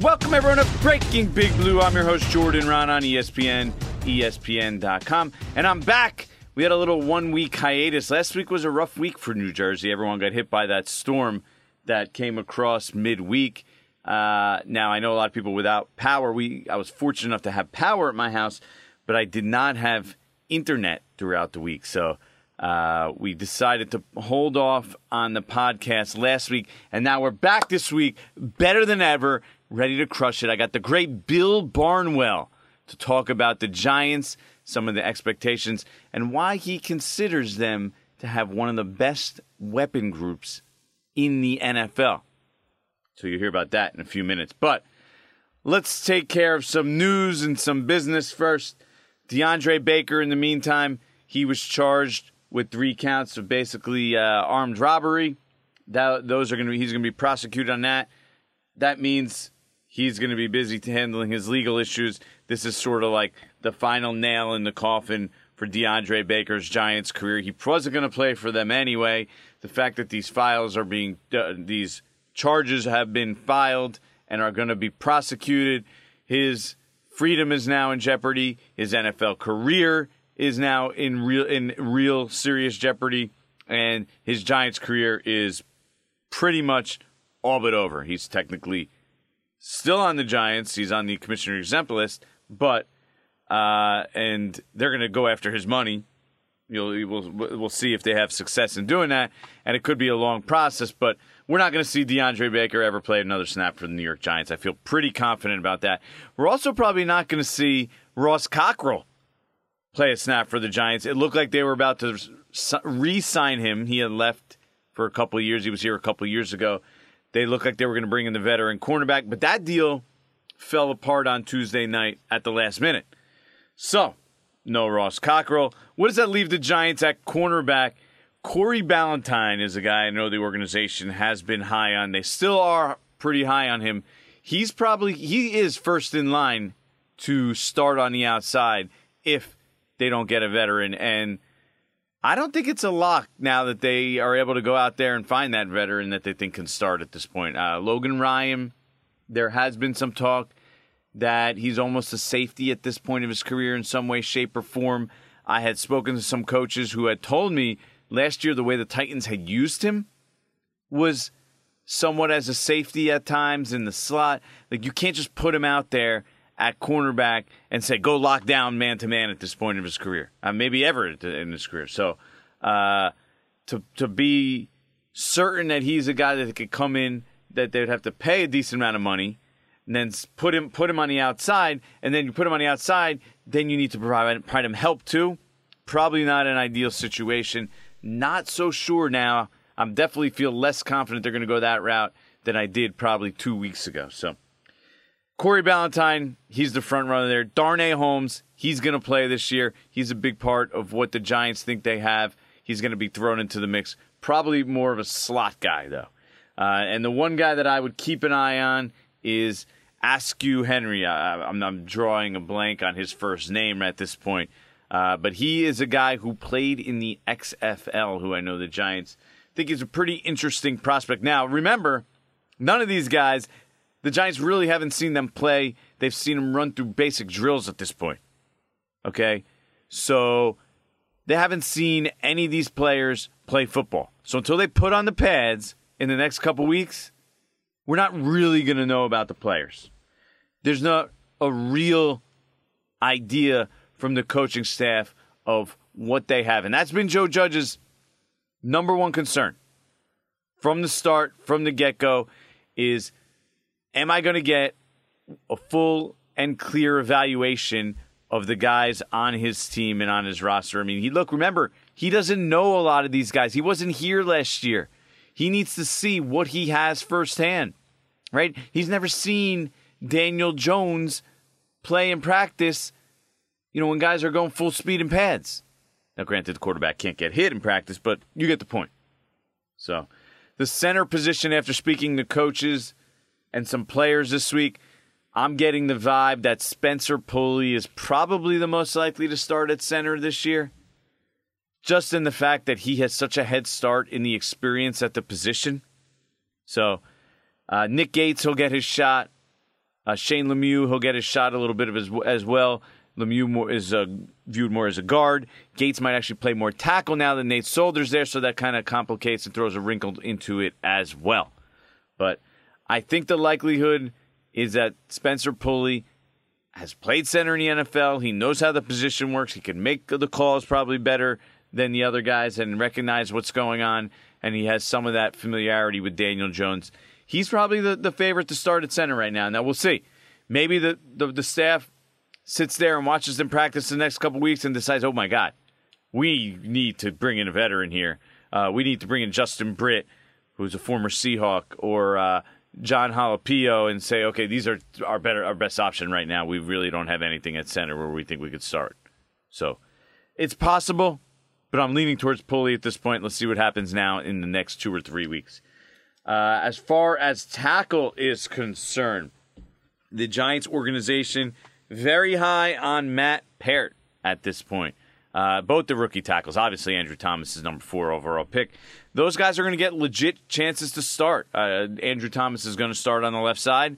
Welcome everyone to Breaking Big Blue. I'm your host Jordan Raanan on ESPN, ESPN.com, and I'm back. We had a little one week hiatus. Last week was a rough week for New Jersey. Everyone got hit by that storm that came across midweek. Uh, now I know a lot of people without power. We I was fortunate enough to have power at my house, but I did not have internet throughout the week. So uh, we decided to hold off on the podcast last week, and now we're back this week, better than ever, ready to crush it. I got the great Bill Barnwell to talk about the Giants, some of the expectations, and why he considers them to have one of the best weapon groups in the NFL. So you'll hear about that in a few minutes. But let's take care of some news and some business first. DeAndre Baker, in the meantime, he was charged with three counts of basically uh, armed robbery. That, those are going to be he's going to be prosecuted on that. That means he's going to be busy handling his legal issues. This is sort of like the final nail in the coffin for DeAndre Baker's Giants career. He wasn't going to play for them anyway. The fact that these files are being uh, these charges have been filed and are going to be prosecuted, his freedom is now in jeopardy. His NFL career is now in real in real serious jeopardy, and his Giants career is pretty much all but over. He's technically still on the Giants. He's on the commissioner exempt list, but uh, and they're going to go after his money. You'll we'll, we'll see if they have success in doing that, and it could be a long process. But we're not going to see DeAndre Baker ever play another snap for the New York Giants. I feel pretty confident about that. We're also probably not going to see Ross Cockrell play a snap for the Giants. It looked like they were about to re-sign him. He had left for a couple years. He was here a couple years ago. They looked like they were going to bring in the veteran cornerback, but that deal fell apart on Tuesday night at the last minute. So, no Ross Cockrell. What does that leave the Giants at cornerback? Corey Ballentine is a guy I know the organization has been high on. They still are pretty high on him. He's probably he is first in line to start on the outside if they don't get a veteran and I don't think it's a lock now that they are able to go out there and find that veteran that they think can start at this point. Uh, Logan Ryan, there has been some talk that he's almost a safety at this point of his career in some way, shape, or form. I had spoken to some coaches who had told me last year the way the Titans had used him was somewhat as a safety at times in the slot. Like you can't just put him out there at cornerback and say go lock down man to man at this point of his career, uh, maybe ever in his career. So uh, to to be certain that he's a guy that could come in that they'd have to pay a decent amount of money. And then put him put him on the outside, and then you put him on the outside. Then you need to provide, provide him help too. Probably not an ideal situation. Not so sure now. I'm definitely feel less confident they're going to go that route than I did probably two weeks ago. So Corey Ballentine, he's the front runner there. Darnay Holmes, he's going to play this year. He's a big part of what the Giants think they have. He's going to be thrown into the mix. Probably more of a slot guy, though. Uh, and the one guy that I would keep an eye on is Askew Henry. I, am I'm drawing a blank on his first name at this point. Uh, but he is a guy who played in the XFL, who I know the Giants think is a pretty interesting prospect. Now, remember, none of these guys the Giants really haven't seen them play. They've seen them run through basic drills at this point. Okay? So they haven't seen any of these players play football. So until they put on the pads in the next couple weeks, we're not really going to know about the players. There's not a real idea from the coaching staff of what they have. And that's been Joe Judge's number one concern from the start, from the get go, is am I going to get a full and clear evaluation of the guys on his team and on his roster? I mean, he look, remember, he doesn't know a lot of these guys. He wasn't here last year. He needs to see what he has firsthand, right? He's never seen Daniel Jones play in practice, you know, when guys are going full speed in pads. Now, granted, the quarterback can't get hit in practice, but you get the point. So, the center position, after speaking to coaches, and some players this week. I'm getting the vibe that Spencer Pulley is probably the most likely to start at center this year. Just in the fact that he has such a head start in the experience at the position. So, uh, Nick Gates he'll get his shot. Uh, Shane Lemieux, he'll get his shot a little bit of his, as well. Lemieux more, is uh, viewed more as a guard. Gates might actually play more tackle now that Nate Solder's there, so that kind of complicates and throws a wrinkle into it as well. But I think the likelihood is that Spencer Pulley has played center in the NFL. He knows how the position works. He can make the calls probably better than the other guys and recognize what's going on. And he has some of that familiarity with Daniel Jones. He's probably the, the favorite to start at center right now. Now we'll see. Maybe the, the, the staff sits there and watches them practice the next couple weeks and decides, oh my God, we need to bring in a veteran here. Uh, we need to bring in Justin Britt, who's a former Seahawk, or uh, Jon Halapio, and say, okay, these are our better, our best option right now. We really don't have anything at center where we think we could start. So it's possible, but I'm leaning towards Pulley at this point. Let's see what happens now in the next two or three weeks. Uh, as far as tackle is concerned, the Giants organization very high on Matt Peart at this point. Uh, both the rookie tackles, obviously Andrew Thomas is number four overall pick. Those guys are going to get legit chances to start. Uh, Andrew Thomas is going to start on the left side.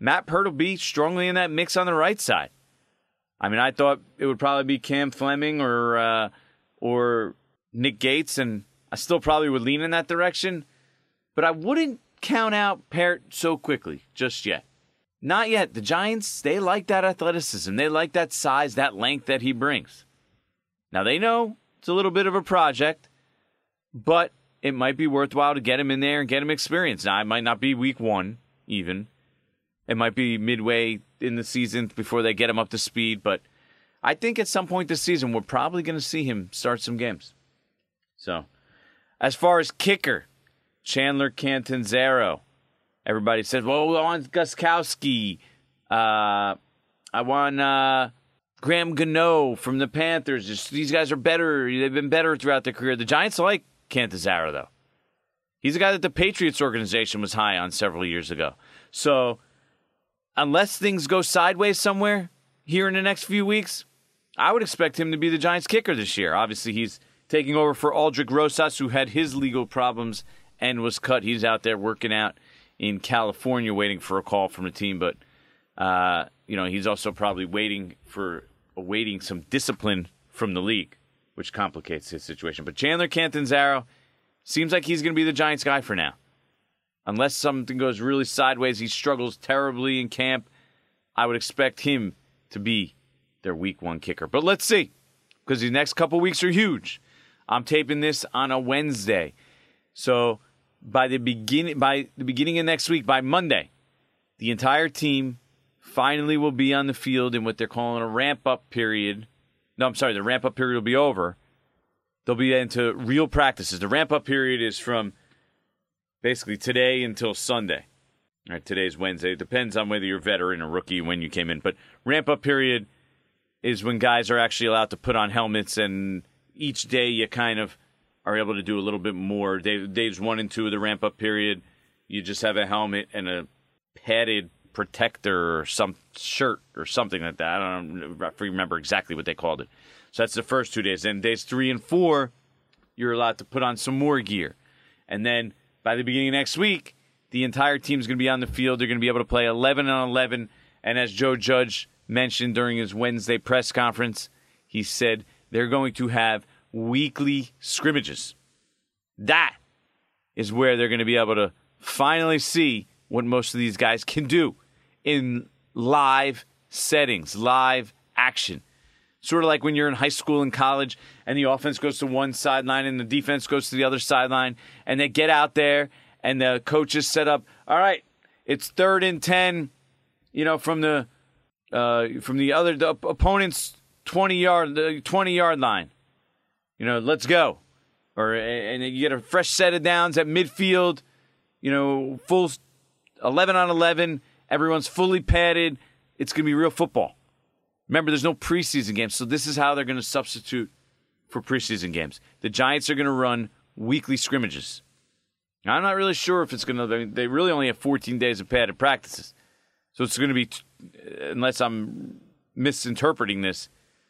Matt Peart will be strongly in that mix on the right side. I mean, I thought it would probably be Cam Fleming or uh, or Nick Gates, and I still probably would lean in that direction. But I wouldn't count out Peart so quickly just yet. Not yet. The Giants, they like that athleticism. They like that size, that length that he brings. Now, they know it's a little bit of a project, but it might be worthwhile to get him in there and get him experience. Now, it might not be week one, even. It might be midway in the season before they get him up to speed, but I think at some point this season, we're probably going to see him start some games. So, as far as kicker, Chandler Catanzaro. Everybody says, well, I want Gostkowski. Uh, I want uh, Graham Gano from the Panthers. These guys are better. They've been better throughout their career. The Giants like Catanzaro, though. He's a guy that the Patriots organization was high on several years ago. So, unless things go sideways somewhere here in the next few weeks, I would expect him to be the Giants kicker this year. Obviously, he's taking over for Aldrick Rosas, who had his legal problems and was cut. He's out there working out in California waiting for a call from the team, but uh, you know he's also probably waiting for awaiting some discipline from the league, which complicates his situation. But Chandler Catanzaro seems like he's going to be the Giants guy for now, unless something goes really sideways. He struggles terribly in camp. I would expect him to be their Week One kicker, but let's see because the next couple weeks are huge. I'm taping this on a Wednesday, so by the beginning by the beginning of next week, by Monday, the entire team finally will be on the field in what they're calling a ramp up period. No, I'm sorry, the ramp up period will be over. They'll be into real practices. The ramp up period is from basically today until Sunday. All right, today's Wednesday. It depends on whether you're a veteran or rookie when you came in. But ramp up period is when guys are actually allowed to put on helmets, and each day you kind of are able to do a little bit more. Day, days one and two of the ramp up period, you just have a helmet and a padded protector or some shirt or something like that. I don't remember exactly what they called it. So that's the first two days. Then days three and four, you're allowed to put on some more gear. And then by the beginning of next week, the entire team's going to be on the field. They're going to be able to play 11 on 11. And as Joe Judge mentioned during his Wednesday press conference, he said they're going to have weekly scrimmages. That is where they're going to be able to finally see what most of these guys can do in live settings, live action. Sort of like when you're in high school and college and the offense goes to one sideline and the defense goes to the other sideline and they get out there and the coaches set up, all right, it's third and 10, you know, from the uh, from the other the opponent's 20 yard the 20 yard line you know, let's go. Or and you get a fresh set of downs at midfield. You know, full eleven on eleven. Everyone's fully padded. It's going to be real football. Remember, there's no preseason games, so this is how they're going to substitute for preseason games. The Giants are going to run weekly scrimmages. Now, I'm not really sure if it's going to. They really only have 14 days of padded practices, so it's going to be, unless I'm misinterpreting this,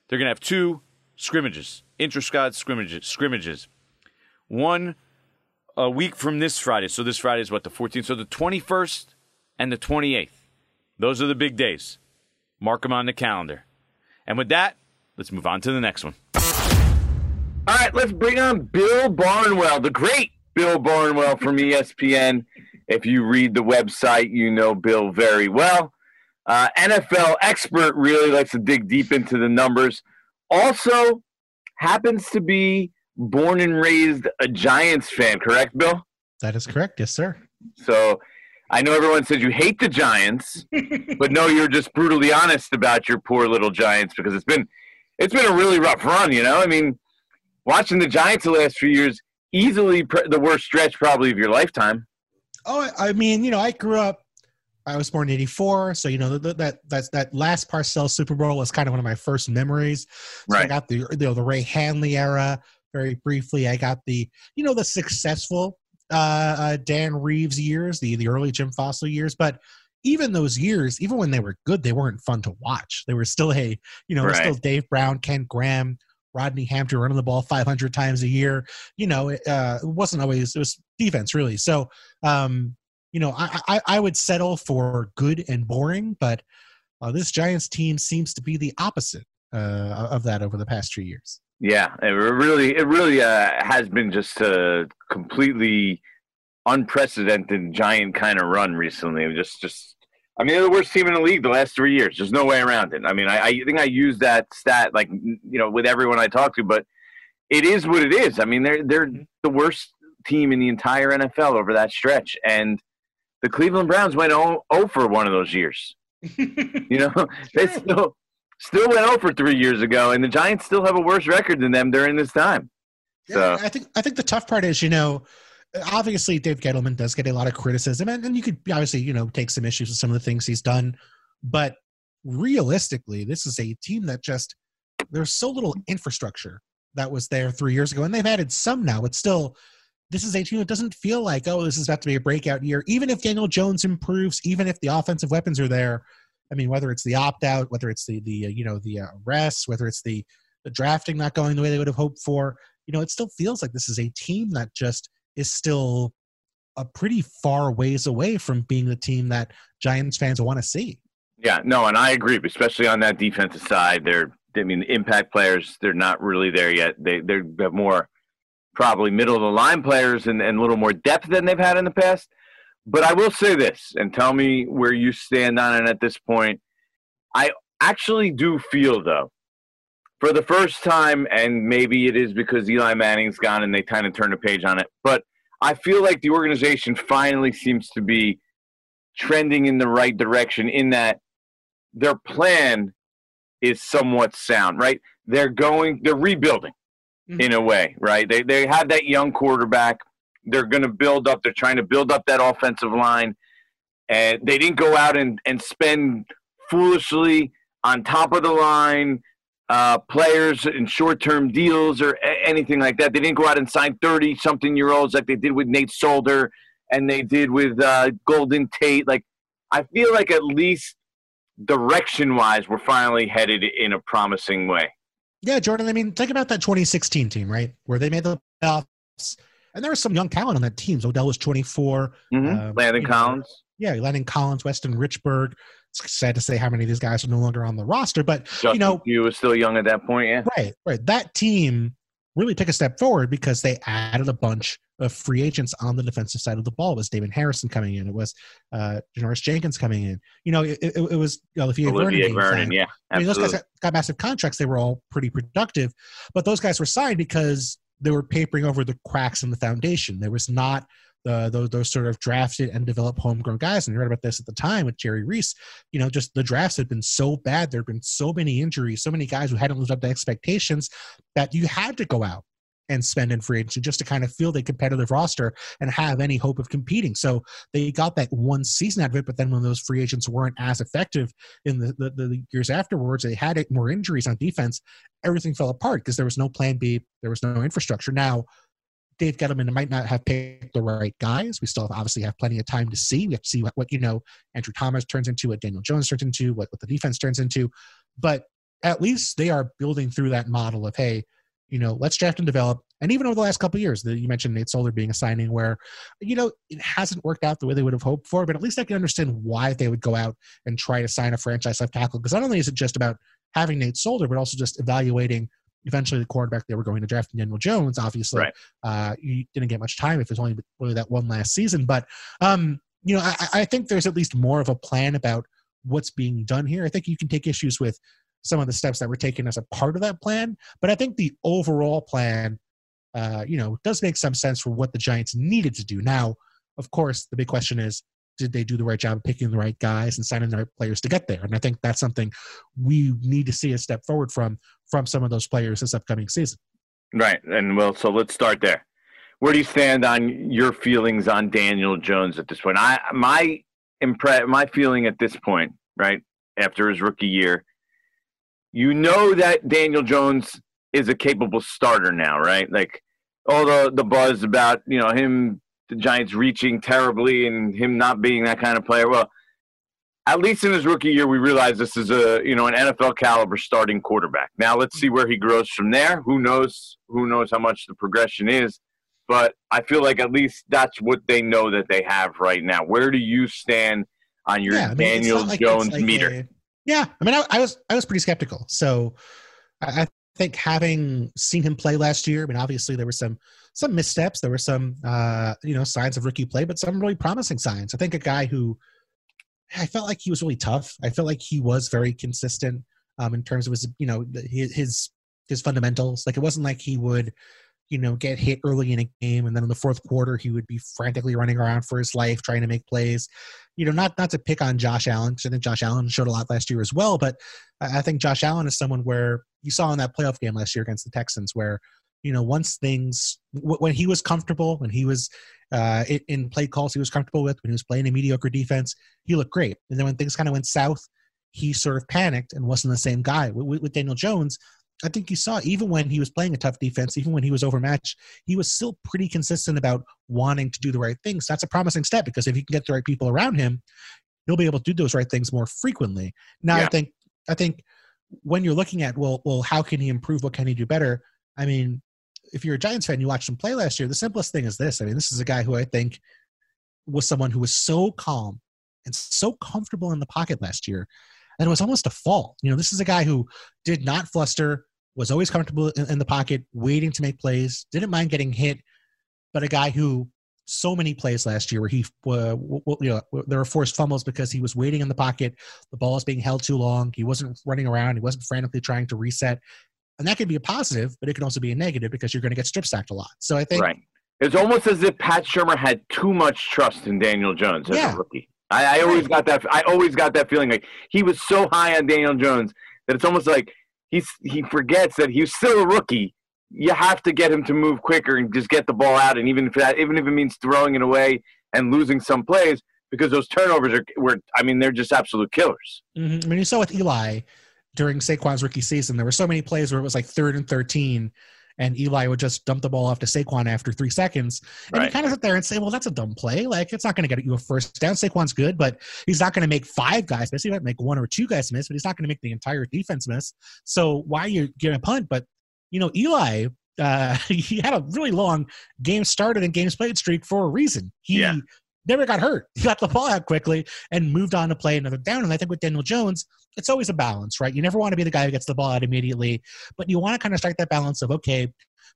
they're going to have two scrimmages inter-squad scrimmages, scrimmages. One a week from this Friday. So this Friday is what the 14th. So the 21st and the 28th. Those are the big days. Mark them on the calendar. And with that, let's move on to the next one. All right, let's bring on Bill Barnwell, the great Bill Barnwell from ESPN. If you read the website, you know Bill very well. Uh, NFL expert really likes to dig deep into the numbers. Also, happens to be born and raised a Giants fan, correct, Bill? That is correct. Yes, sir. So I know everyone says you hate the Giants, but no, you're just brutally honest about your poor little Giants because it's been it's been a really rough run. You know, I mean, watching the Giants the last few years, easily pr- the worst stretch probably of your lifetime. Oh, I mean, you know, I grew up. I was born in '84, so you know that that that's that last Parcells Super Bowl was kind of one of my first memories. So right. I got the you know the Ray Handley era very briefly. I got the you know the successful uh, uh, Dan Reeves years, the the early Jim Fassel years, but even those years, even when they were good, they weren't fun to watch. They were still a you know right. still Dave Brown, Kent Graham, Rodney Hampton running the ball 500 times a year. You know, it, uh, it wasn't always it was defense really. So, um, you know, I, I, I would settle for good and boring, but uh, this Giants team seems to be the opposite uh, of that over the past few years. Yeah, it really, it really uh, has been just a completely unprecedented giant kind of run recently. Just, just, I mean, they're the worst team in the league the last three years. There's no way around it. I mean, I, I think I use that stat like you know with everyone I talk to, but it is what it is. I mean, they're they're the worst team in the entire NFL over that stretch, and the Cleveland Browns went 0, 0 for one of those years. you know, they still still went over three years ago, and the Giants still have a worse record than them during this time. Yeah, I think I think the tough part is, you know, obviously Dave Gettleman does get a lot of criticism, and, and you could obviously, you know, take some issues with some of the things he's done, but realistically, this is a team that just there's so little infrastructure that was there three years ago, and they've added some now. It's still this is a team that doesn't feel like oh this is about to be a breakout year. Even if Daniel Jones improves, even if the offensive weapons are there, I mean, whether it's the opt out, whether it's the the uh, you know the uh, arrests, whether it's the the drafting not going the way they would have hoped for, you know, it still feels like this is a team that just is still a pretty far ways away from being the team that Giants fans want to see. Yeah, no, and I agree, especially on that defensive side. They're, I mean, impact players. They're not really there yet. They they have more probably middle of the line players and, and a little more depth than they've had in the past. But I will say this, and tell me where you stand on it at this point. I actually do feel, though, for the first time, and maybe it is because Eli Manning's gone and they kind of turned a page on it, but I feel like the organization finally seems to be trending in the right direction in that their plan is somewhat sound, right? They're going, they're rebuilding mm-hmm. in a way, right? They, they have that young quarterback they're going to build up. They're trying to build up that offensive line, and they didn't go out and, and spend foolishly on top of the line uh, players in short term deals or a- anything like that. They didn't go out and sign thirty something year olds like they did with Nate Solder and they did with uh, Golden Tate. Like I feel like at least direction wise, we're finally headed in a promising way. Yeah, Jordan. I mean, think about that 2016 team, right, where they made the playoffs and there was some young talent on that team. Odell was 24. Mm-hmm. Um, Landon Collins. Know, yeah, Landon Collins, Weston Richburg. It's sad to say how many of these guys are no longer on the roster, but Justin you know, you was still young at that point, yeah. Right, right. That team really took a step forward because they added a bunch of free agents on the defensive side of the ball. It was Damon Harrison coming in. It was uh, Janoris Jenkins coming in. You know, it, it, it was Olivier, Olivier Vernon. Vernon yeah, I mean, those guys got massive contracts. They were all pretty productive, but those guys were signed because they were papering over the cracks in the foundation. There was not the, those, those sort of drafted and developed homegrown guys. And you read about this at the time with Jerry Reese. You know, just the drafts had been so bad. There had been so many injuries, so many guys who hadn't lived up to expectations that you had to go out and spend in free agency just to kind of field a competitive roster and have any hope of competing. So they got that one season out of it, but then when those free agents weren't as effective in the, the, the years afterwards, they had more injuries on defense. Everything fell apart because there was no plan B, there was no infrastructure. Now, Dave Gettleman might not have picked the right guys. We still obviously have plenty of time to see. We have to see what, what you know Andrew Thomas turns into, what Daniel Jones turns into, what, what the defense turns into. But at least they are building through that model of hey, you know, let's draft and develop. And even over the last couple years, the, you mentioned Nate Solder being a signing where, you know, it hasn't worked out the way they would have hoped for, but at least I can understand why they would go out and try to sign a franchise left tackle. Because not only is it just about having Nate Solder, but also just evaluating eventually the quarterback they were going to draft, Daniel Jones. Obviously, Right. uh, you didn't get much time if it's only only that one last season. But um, you know, I, I think there's at least more of a plan about what's being done here. I think you can take issues with some of the steps that were taken as a part of that plan, but I think the overall plan, uh, you know, does make some sense for what the Giants needed to do. Now, of course, the big question is, did they do the right job of picking the right guys and signing the right players to get there? And I think that's something we need to see a step forward from from some of those players this upcoming season. Right. And well, so let's start there. Where do you stand on your feelings on Daniel Jones at this point? I my impre- my feeling at this point, right, after his rookie year, you know that Daniel Jones is a capable starter now, right? Like all the the buzz about, you know, him the Giants reaching terribly and him not being that kind of player. Well, at least in his rookie year, we realized this is a you know an NFL caliber starting quarterback. Now let's see where he grows from there. Who knows? Who knows how much the progression is? But I feel like at least that's what they know that they have right now. Where do you stand on your Yeah, I mean, Daniel like Jones like meter? a- yeah, I mean, I, I was I was pretty skeptical. So I, I think having seen him play last year, I mean, obviously there were some some missteps, there were some uh, you know signs of rookie play, but some really promising signs. I think a guy who I felt like he was really tough. I felt like he was very consistent um, in terms of his you know his his his fundamentals. Like it wasn't like he would you know get hit early in a game and then in the fourth quarter he would be frantically running around for his life trying to make plays you know, not not to pick on Josh Allen because I think Josh Allen showed a lot last year as well, but I think Josh Allen is someone where you saw in that playoff game last year against the Texans where you know once things when he was comfortable when he was uh, in, play calls he was comfortable with when he was playing a mediocre defense he looked great and then when things kind of went south he sort of panicked and wasn't the same guy with, with Daniel Jones. I think you saw even when he was playing a tough defense, even when he was overmatched, he was still pretty consistent about wanting to do the right things. That's a promising step because if he can get the right people around him, he'll be able to do those right things more frequently. Now, I think I think when you're looking at well, well, how can he improve? What can he do better? I mean, if you're a Giants fan, you watched him play last year. The simplest thing is this. I mean, this is a guy who I think was someone who was so calm and so comfortable in the pocket last year that it was almost a fault. You know, this is a guy who did not fluster, was always comfortable in, in the pocket, waiting to make plays, didn't mind getting hit, but a guy who so many plays last year where he, uh, you know, there were forced fumbles because he was waiting in the pocket, the ball was being held too long, he wasn't running around, he wasn't frantically trying to reset, and that could be a positive, but it can also be a negative because you're going to get strip sacked a lot. So I think Right. It's almost as if Pat Shurmur had too much trust in Daniel Jones as Yeah. a rookie. I, I always got that. I always got that feeling like he was so high on Daniel Jones that it's almost like he's he forgets that he's still a rookie. You have to get him to move quicker and just get the ball out, and even if that, even if it means throwing it away and losing some plays, because those turnovers are were. I mean, they're just absolute killers. Mhm. I mean, you saw with Eli during Saquon's rookie season, there were so many plays where it was like third and 13, and Eli would just dump the ball off to Saquon after three seconds. And you kind of sit there and say, well, that's a dumb play. Like, it's not going to get you a first down. Saquon's good, but he's not going to make five guys miss. He might make one or two guys miss, but he's not going to make the entire defense miss. So why are you getting a punt? But, you know, Eli, uh, he had a really long game started and games played streak for a reason. He Yeah. Never got hurt. He got the ball out quickly and moved on to play another down. And I think with Daniel Jones, it's always a balance, right? You never want to be the guy who gets the ball out immediately, but you want to kind of strike that balance of, okay,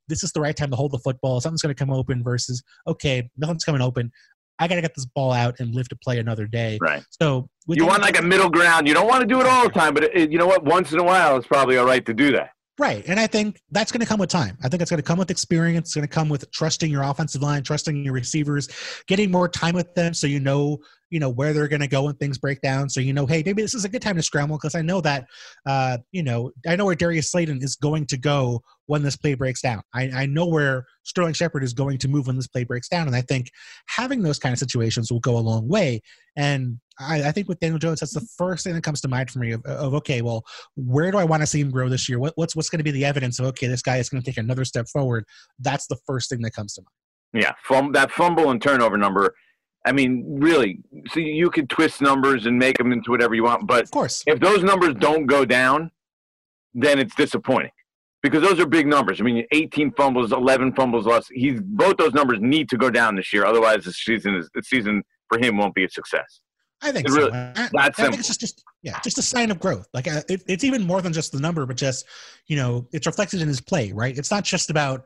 this is the right time to hold the football. Something's going to come open versus, okay, nothing's coming open. I got to get this ball out and live to play another day. Right. So with You want like a middle ground. You don't want to do it all the time, but it, you know what? Once in a while, it's probably all right to do that. Right. And I think that's going to come with time. I think it's going to come with experience. It's going to come with trusting your offensive line, trusting your receivers, getting more time with them so you know, you know, where they're going to go when things break down. So you know, hey, maybe this is a good time to scramble because I know that, uh, you know, I know where Darius Slayton is going to go when this play breaks down. I, I know where Sterling Shepard is going to move when this play breaks down. And I think having those kind of situations will go a long way. And I, I think with Daniel Jones, that's the first thing that comes to mind for me of, of okay, well, where do I want to see him grow this year? What, what's what's going to be the evidence of okay, this guy is going to take another step forward? That's the first thing that comes to mind. Yeah, fum- that fumble and turnover number. I mean, really, so you could twist numbers and make them into whatever you want, but Of course, if those numbers don't go down, then it's disappointing. because those are big numbers. I mean, 18 fumbles, 11 fumbles lost. He's both those numbers need to go down this year. Otherwise, the season is the season for him won't be a success. I think It so. really- I, I think it's just, just yeah, just a sign of growth. Like uh, it, it's even more than just the number, but just you know, it's reflected in his play, right? It's not just about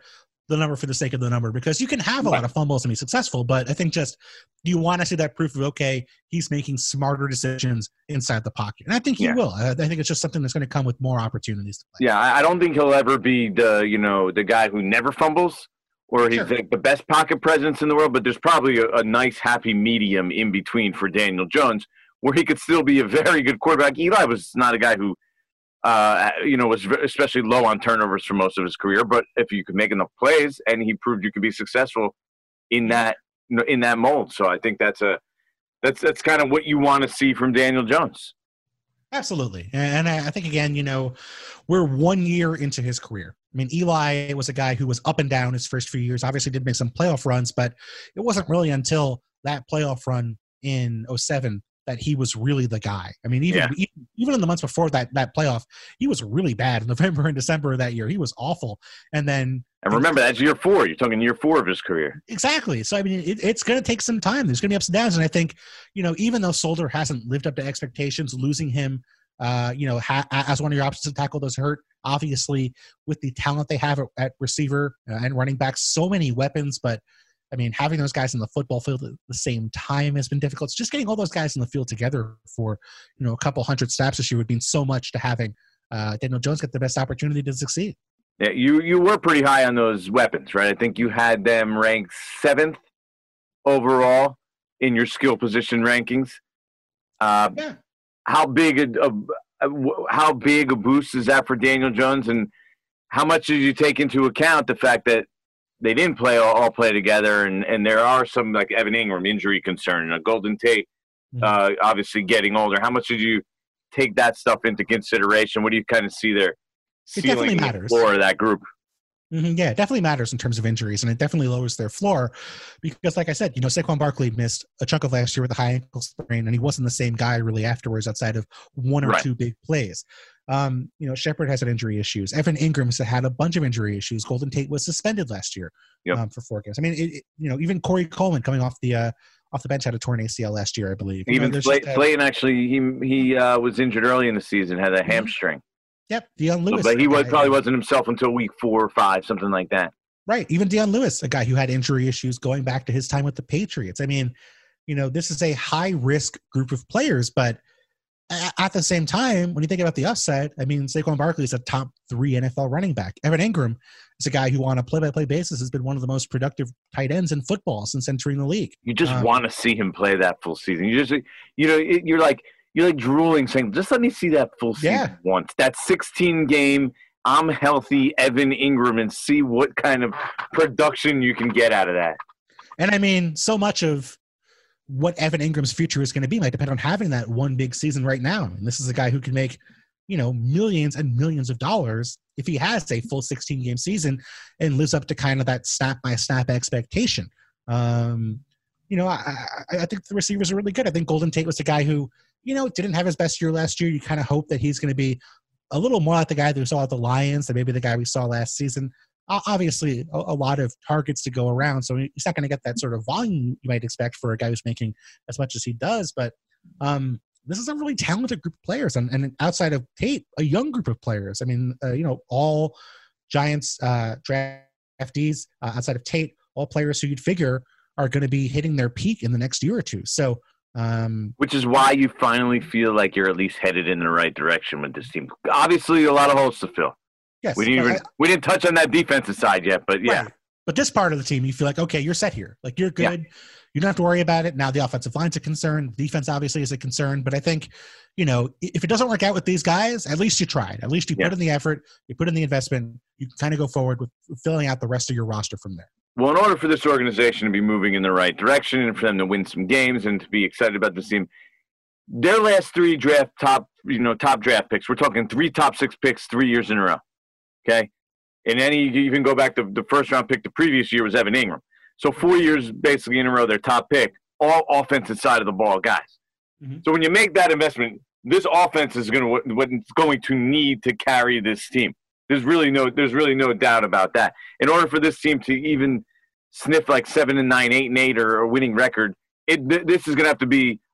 the number for the sake of the number because you can have a lot of fumbles and be successful, but I think just you want to see that proof of okay, he's making smarter decisions inside the pocket, and I think he Yeah. will. I, I think it's just something that's going to come with more opportunities to play. Yeah, I don't think he'll ever be the you know the guy who never fumbles or he's Sure. like the best pocket presence in the world. But there's probably a, a nice happy medium in between for Daniel Jones where he could still be a very good quarterback. Eli was not a guy who. Uh, you know, was especially low on turnovers for most of his career. But if you could make enough plays, and he proved you could be successful in that in that mold, so I think that's a that's that's kind of what you want to see from Daniel Jones. Absolutely. And I think, again, you know, we're one year into his career. I mean, Eli was a guy who was up and down his first few years, obviously did make some playoff runs, but it wasn't really until that playoff run in 07 that he was really the guy. I mean, even, Yeah. even even in the months before that that playoff, he was really bad in November and December of that year. He was awful. And then And remember, that's year four. You're talking year four of his career. Exactly. So I mean, it, it's going to take some time. There's going to be ups and downs, and I think, you know, even though Solder hasn't lived up to expectations, losing him, uh, you know, ha- as one of your options to tackle does hurt. Obviously, with the talent they have at, at receiver uh, and running back, so many weapons, but. I mean, having those guys in the football field at the same time has been difficult. It's just getting all those guys in the field together for, you know, a couple hundred snaps this year would mean so much to having uh, Daniel Jones get the best opportunity to succeed. Yeah, you you were pretty high on those weapons, right? I think you had them ranked seventh overall in your skill position rankings. Uh, Yeah. how big a, a, a- how big a boost is that for Daniel Jones, and how much did you take into account the fact that they didn't play all, all play together, and, and there are some like Evan Engram injury concern, and a Golden Tate uh, obviously getting older. How much did you take that stuff into consideration? What do you kind of see there? It definitely matters. Floor of that group. Mhm, yeah, it definitely matters in terms of injuries, and it definitely lowers their floor because, like I said, you know, Saquon Barkley missed a chunk of last year with a high ankle sprain, and he wasn't the same guy really afterwards outside of one or Right. two big plays. Um, you know, Shepard has had injury issues. Evan Engram has had a bunch of injury issues. Golden Tate was suspended last year Yep. um, for four games. I mean, it, it- you know, even Corey Coleman coming off the uh, off the bench had a torn ACL last year, I believe. You know, Even Slay, Slayton actually, he he uh, was injured early in the season, had a Mhm. hamstring, Yep, Dion Lewis. but he was probably wasn't himself until week four or five, something like that. Right. Even Dion Lewis, a guy who had injury issues going back to his time with the Patriots. I mean, you know, this is a high risk group of players, but at the same time, when you think about the upside, I mean, Saquon Barkley is a top three NFL running back. Evan Engram is a guy who, on a play by play basis, has been one of the most productive tight ends in football since entering the league. You just Um, want to see him play that full season. You just, you know, you're like you're like drooling, saying, "Just let me see that full season Yeah. once." That 16 game, I'm healthy, Evan Engram, and see what kind of production you can get out of that. And I mean, so much of what Evan Engram's future is going to be might depend on having that one big season right now. And this is a guy who can make, you know, millions and millions of dollars if he has a full 16 game season and lives up to kind of that snap by snap expectation. Um, you know, I, I, I think the receivers are really good. I think Golden Tate was a guy who, you know, didn't have his best year last year. You kind of hope that he's going to be a little more like the guy that we saw at the Lions than maybe the guy we saw last season obviously a, a lot of targets to go around, so he's not going to get that sort of volume you might expect for a guy who's making as much as he does. But um, this is a really talented group of players, and, and outside of Tate, a young group of players. I mean, uh, you know, all Giants uh, draftees uh, outside of Tate, all players who you'd figure are going to be hitting their peak in the next year or two. So. Um, Which is why you finally feel like you're at least headed in the right direction with this team. Obviously, a lot of holes to fill. Yes, We didn't even we didn't touch on that defensive side yet, but yeah, Right. But this part of the team, you feel like, okay, you're set here. Like you're Yeah. good. You don't have to worry about it. Now the offensive line's a concern. Defense obviously is a concern. But I think, you know, if it doesn't work out with these guys, at least you tried. At least you Yeah. put in the effort, you put in the investment, you kind of go forward with filling out the rest of your roster from there. Well, in order for this organization to be moving in the right direction and for them to win some games and to be excited about this team, their last three draft top, you know, top draft picks. We're talking three top six picks three years in a row. Okay, and any you even go back to the first round pick the previous year was Evan Engram. So four years basically in a row, their top pick, all offensive side of the ball guys. Mhm. So when you make that investment, this offense is going to what it's going to need to carry this team. There's really no there's really no doubt about that. In order for this team to even sniff like seven and nine, eight and eight, or a winning record, it th- this is going to have to be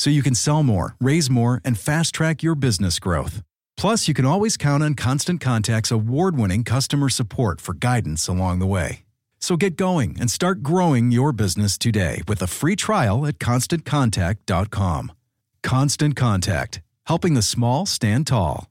So you can sell more, raise more, and fast track your business growth. Plus, you can always count on Constant Contact's award winning customer support for guidance along the way. So get going and start growing your business today with a free trial at constantcontact.com. Constant Contact, helping the small stand tall.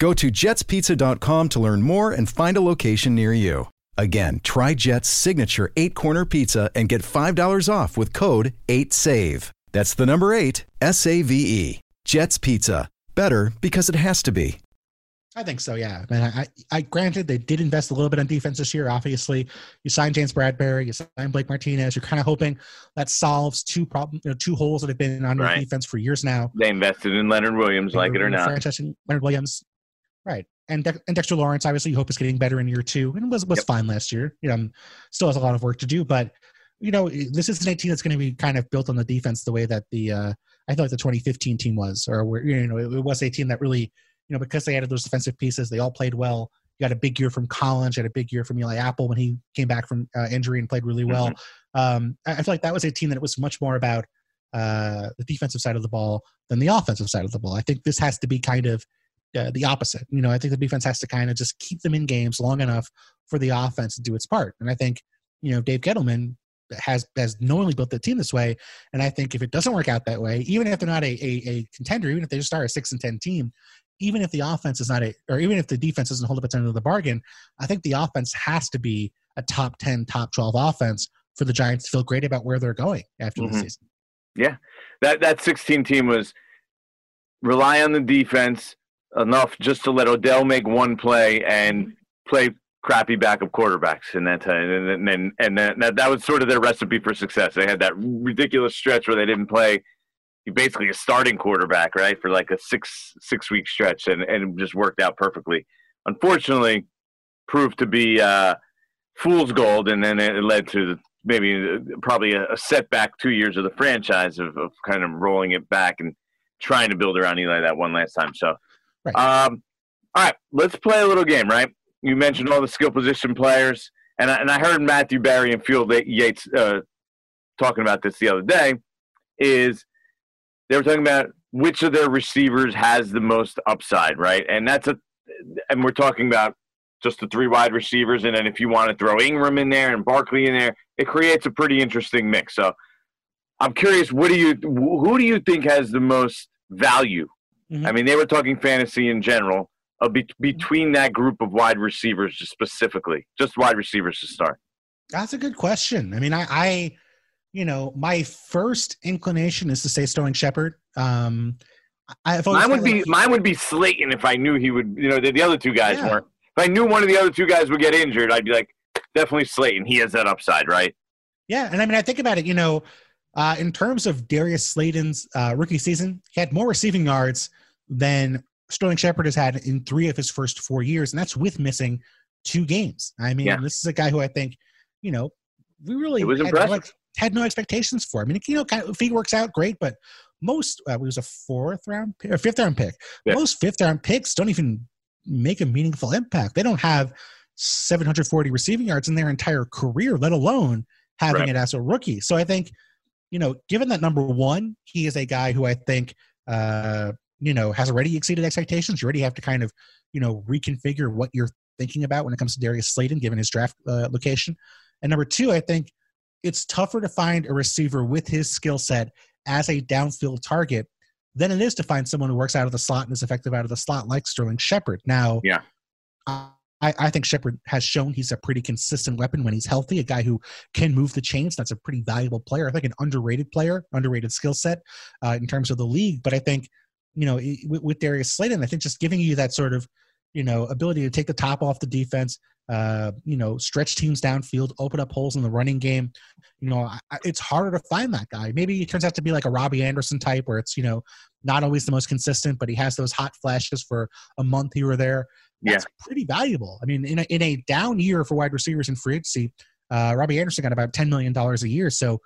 Go to jetspizza.com to learn more and find a location near you. Again, try Jet's signature eight corner pizza and get $5 off with code 8SAVE. That's the number eight, S A V E. Jet's Pizza. Better because it has to be. I think so. Yeah. I mean, I, I granted they did invest a little bit on defense this year. Obviously, you signed James Bradberry, you signed Blake Martinez. You're kind of hoping that solves two problem, you know, two holes that have been on Right. defense for years now. They invested in Leonard Williams, like it or not. Franchise in Leonard Williams, right? And, De- and Dexter Lawrence, obviously, you hope is getting better in year two, and was was Yep. fine last year. You know, still has a lot of work to do, but you know, this is an 18 that's going to be kind of built on the defense the way that the uh, I thought the 2015 team was, or where you know it, it was a team that really, you know, because they added those defensive pieces, they all played well. You got a big year from Collins, you had a big year from Eli Apple when he came back from uh, injury and played really well. Um, I, I feel like that was a team that was much more about uh, the defensive side of the ball than the offensive side of the ball. I think this has to be kind of uh, the opposite. You know, I think the defense has to kind of just keep them in games long enough for the offense to do its part. And I think, you know, Dave Gettleman has has knowingly built the team this way. And I think if it doesn't work out that way, even if they're not a, a, a contender, even if they just start a six and ten team, even if the offense is not a, or even if the defense doesn't hold up its end of the bargain, I think the offense has to be a top ten, top twelve offense for the Giants to feel great about where they're going after the Mhm. season. Yeah. That that 16 team was rely on the defense enough just to let Odell make one play and play crappy backup quarterbacks in that time, and and and, and that, that was sort of their recipe for success. They had that ridiculous stretch where they didn't play basically a starting quarterback, right, for like a six six week stretch, and and it just worked out perfectly. Unfortunately, proved to be uh, fool's gold, and then it led to maybe probably a, a setback two years of the franchise of, of kind of rolling it back and trying to build around Eli that one last time. So, Right. um, all right, let's play a little game, right? You mentioned all the skill position players, and I, and I heard Matthew Berry and Field Yates uh, talking about this the other day. Is they were talking about which of their receivers has the most upside, right? And that's a, and we're talking about just the three wide receivers, and then if you want to throw Engram in there and Barkley in there, it creates a pretty interesting mix. So, I'm curious, what do you, who do you think has the most value? Mhm. I mean, they were talking fantasy in general. Uh, be, between that group of wide receivers, just specifically, just wide receivers to start. That's a good question. I mean, I, I you know, my first inclination is to say Sterling Shepard. Um, I- I've Mine would be like- mine would be Slayton if I knew he would. You know, the, the other two guys Yeah. weren't. If I knew one of the other two guys would get injured, I'd be like, definitely Slayton. He has that upside, right? Yeah, and I mean, I think about it. You know, uh, in terms of Darius Slayton's uh, rookie season, he had more receiving yards than Sterling Shepard has had in three of his first four years, and that's with missing two games. I mean, Yeah. this is a guy who I think, you know, we really had. Alex, had no expectations for. I mean, you know, kind of, if he works out, great, but most uh, it was a fourth round pick, or fifth round pick. Yeah. Most fifth round picks don't even make a meaningful impact. They don't have 740 receiving yards in their entire career, let alone having Right. it as a rookie. So I think, you know, given that number one, he is a guy who I think, uh, you know, has already exceeded expectations. You already have to kind of, you know, reconfigure what you're thinking about when it comes to Darius Slayton, given his draft uh, location. And number two, I think it's tougher to find a receiver with his skill set as a downfield target than it is to find someone who works out of the slot and is effective out of the slot like Sterling Shepard. Now, Yeah. I, I think Shepard has shown he's a pretty consistent weapon when he's healthy, a guy who can move the chains. That's a pretty valuable player. I think an underrated player, underrated skill set uh, in terms of the league. But I think, you know, with, with Darius Slayton, I think just giving you that sort of, you know, ability to take the top off the defense, uh, you know, stretch teams downfield, open up holes in the running game. You know, I, it's harder to find that guy. Maybe he turns out to be like a Robbie Anderson type, where it's you know not always the most consistent, but he has those hot flashes for a month here or there. That's pretty valuable. I mean, in a, in a down year for wide receivers in free agency, uh, Robbie Anderson got about ten million dollars a year. So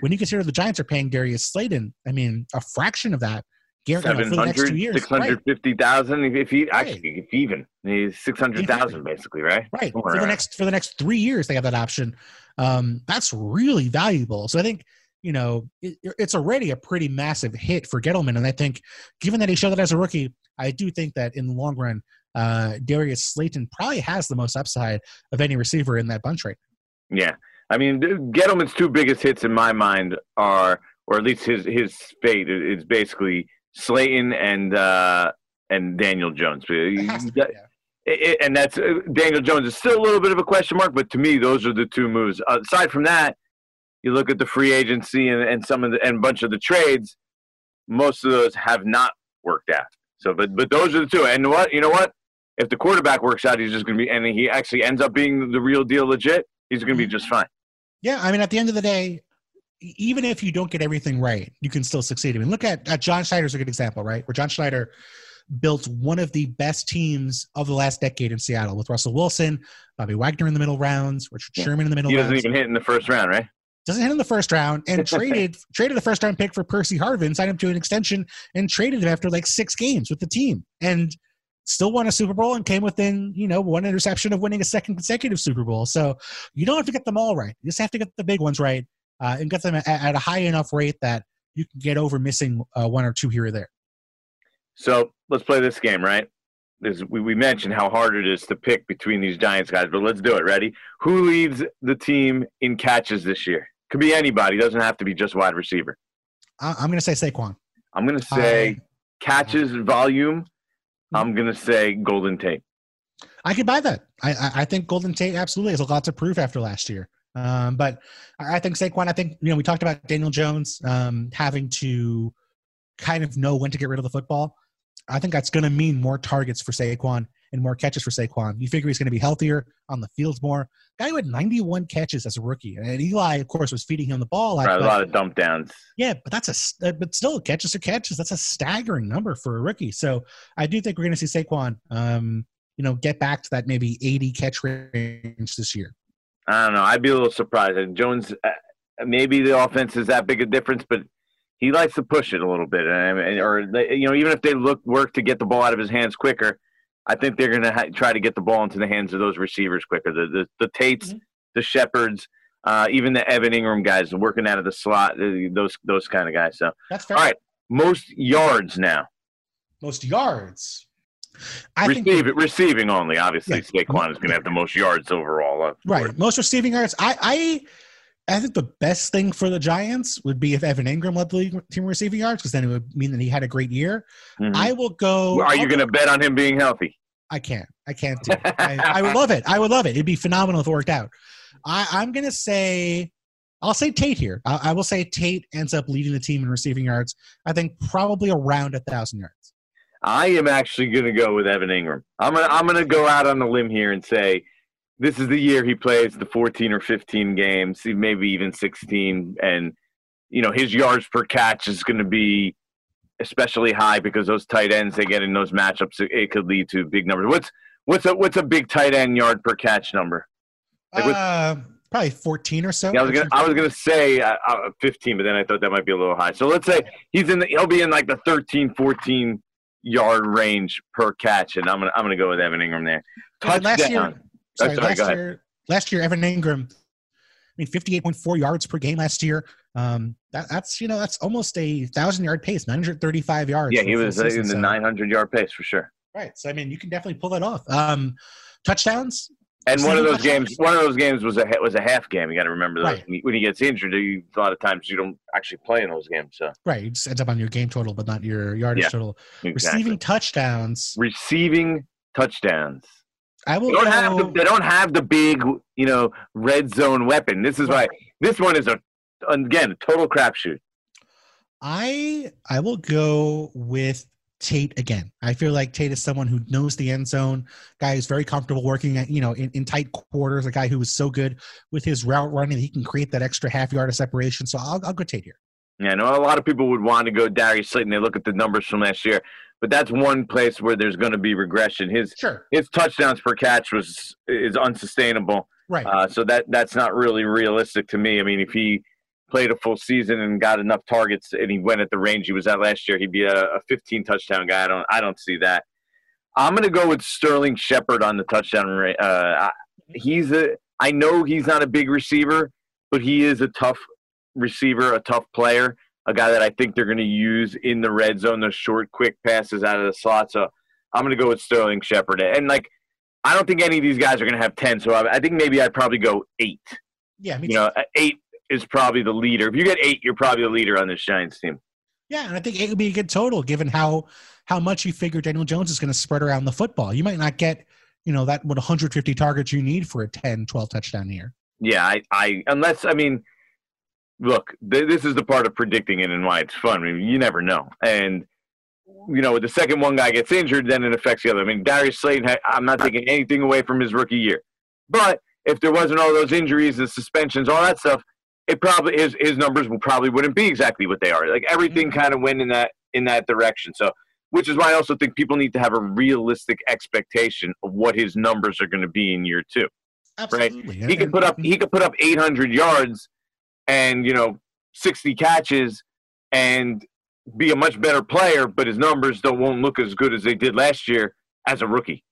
when you consider the Giants are paying Darius Slayton, I mean, a fraction of that, guaranteed for the next two 700, years, right? 650,000 if he Right. actually if even he's 600,000 basically, right? right Somewhere for the around. next for the next three years they have that option um that's really valuable so i think you know it, it's already a pretty massive hit for gettleman and i think given that he showed that as a rookie i do think that in the long run uh darius slayton probably has the most upside of any receiver in that bunch right Yeah, I mean, Gettleman's two biggest hits in my mind are, or at least his his fate is basically Slayton and uh, and Daniel Jones. It has to be, yeah. It- and that's uh, Daniel Jones is still a little bit of a question mark, but to me, those are the two moves. aside from that, you look at the free agency and, and some of the and a bunch of the trades. Most of those have not worked out. So, but but those are the two. And what you know what? If the quarterback works out, he's just going to be, and he actually ends up being the real deal, legit. He's going to be just fine. Yeah, I mean, at the end of the day, even if you don't get everything right, you can still succeed. I mean, look at, at John Schneider's a good example, right? Where John Schneider built one of the best teams of the last decade in Seattle with Russell Wilson, Bobby Wagner in the middle rounds, Richard Sherman in the middle He doesn't rounds. even hit in the first round, right? doesn't hit in the first round and traded traded the first round pick for Percy Harvin, signed him to an extension, and traded him after like six games with the team, and still won a Super Bowl and came within you know one interception of winning a second consecutive Super Bowl. So you don't have to get them all right; you just have to get the big ones right uh, and get them at, at a high enough rate that you can get over missing uh, one or two here or there. So let's play this game, right? This, we, we mentioned how hard it is to pick between these Giants guys, but let's do it. Ready? Who leads the team in catches this year? Could be anybody. Doesn't have to be just wide receiver. I, I'm going to say Saquon. I'm going to say catches volume. I'm going to say Golden Tate. I could buy that. I, I, I think Golden Tate absolutely has a lot to prove after last year. Um, but I think Saquon. I think you know we talked about Daniel Jones um, having to kind of know when to get rid of the football. I think that's going to mean more targets for Saquon and more catches for Saquon. You figure he's going to be healthier on the field more. Guy who had 91 catches as a rookie, and Eli, of course, was feeding him the ball. a lot, Right, a lot of dump downs. yeah, but that's a but still catches are catches. That's a staggering number for a rookie. So I do think we're going to see Saquon, um, you know, get back to that maybe 80 catch range this year. I don't know. I'd be a little surprised. And Jones, uh, maybe the offense is that big a difference, but he likes to push it a little bit. And, or you know, even if they look work to get the ball out of his hands quicker, I think they're going to ha- try to get the ball into the hands of those receivers quicker. The the, the Tates, Mhm. the Shepards, uh, even the Evan Engram guys working out of the slot. uh, Those those kind of guys. So That's fair. all right, most yards now. Most yards. I think Receive, receiving only. Obviously, Yeah. Saquon is going to have the most yards overall. right. Most receiving yards. I I I think the best thing for the Giants would be if Evan Engram led the team in receiving yards, because then it would mean that he had a great year. Mhm. I will go. Are you going to bet on him being healthy? I can't. I can't do it. I, I would love it. I would love it. It'd be phenomenal if it worked out. I, I'm going to say, I'll say Tate here. I, I will say Tate ends up leading the team in receiving yards. I think probably around a thousand yards. I am actually going to go with Evan Engram. I'm gonna I'm gonna go out on the limb here and say this is the year he plays the 14 or 15 games, maybe even 16, and you know his yards per catch is going to be especially high because those tight ends they get in those matchups it, could lead to big numbers. What's what's a what's a big tight end yard per catch number? Like Uh, probably 14 or so. Yeah, I was gonna, I was gonna say uh, uh, 15, but then I thought that might be a little high. So let's say he's in the, he'll be in like the 13, 14 yard range per catch, and I'm gonna I'm gonna go with Evan Engram there. Yeah, last year, Touchdown. sorry, Oh, sorry, last year, last year, Evan Engram, I mean, 58.4 yards per game last year. Um, that, that's you know that's almost a thousand yard pace, 935 yards. Yeah, he was uh, season, in the so- 900 yard pace for sure. Right. So I mean, you can definitely pull that off. Um, touchdowns. And one of those games, one of those games was a was a half game. You got to remember that Right. When he- When he gets injured, you, a lot of times you don't actually play in those games. So Right. It just ends up on your game total, but not your yardage Yeah, total. exactly. Receiving touchdowns. receiving touchdowns. I will They don't have the, go- they don't have the big you know red zone weapon. This is why this one is a again a total crapshoot. I I will go with Tate again. I feel like Tate is someone who knows the end zone, guy who's very comfortable working at you know in, in tight quarters, a guy who is so good with his route running that he can create that extra half yard of separation. So I'll I'll go Tate here. Yeah, I know a lot of people would want to go Darius Slayton. They look at the numbers from last year, but that's one place where there's going to be regression. His Sure. his touchdowns per catch was is unsustainable. Right. Uh, so that that's not really realistic to me. I mean, if he played a full season and got enough targets and he went at the range he was at last year, he'd be a, a 15 touchdown guy. I don't I don't see that. I'm gonna go with Sterling Shepard on the touchdown rate. Uh, he's a I know he's not a big receiver, but he is a tough receiver, a tough player, a guy that I think they're gonna use in the red zone, those short, quick passes out of the slot. So I'm gonna go with Sterling Shepard. And like I don't think any of these guys are going to have 10, so I, I think maybe I'd probably go eight. yeah. Me You too. know, uh, eight is probably the leader. If you get eight, you're probably the leader on this Giants team. Yeah, and I think it would be a good total given how how much you figure Daniel Jones is going to spread around the football. You might not get, you know, that what 150 targets you need for a 10, 12 touchdown year. Yeah, I, I unless I mean, look, th- this is the part of predicting it and why it's fun. I mean, you never know, and you know, the second one guy gets injured, then it affects the other. I mean, Darius Slayton, I'm not taking anything away from his rookie year, but if there wasn't all those injuries and suspensions, all that stuff, it probably his his numbers will probably wouldn't be exactly what they are. Like everything mm-hmm. kind of went in that in that direction. So, which is why I also think people need to have a realistic expectation of what his numbers are going to be in year two Absolutely. Mm-hmm. he could put up he could put up 800 yards and you know 60 catches and be a much better player but his numbers don't won't look as good as they did last year as a rookie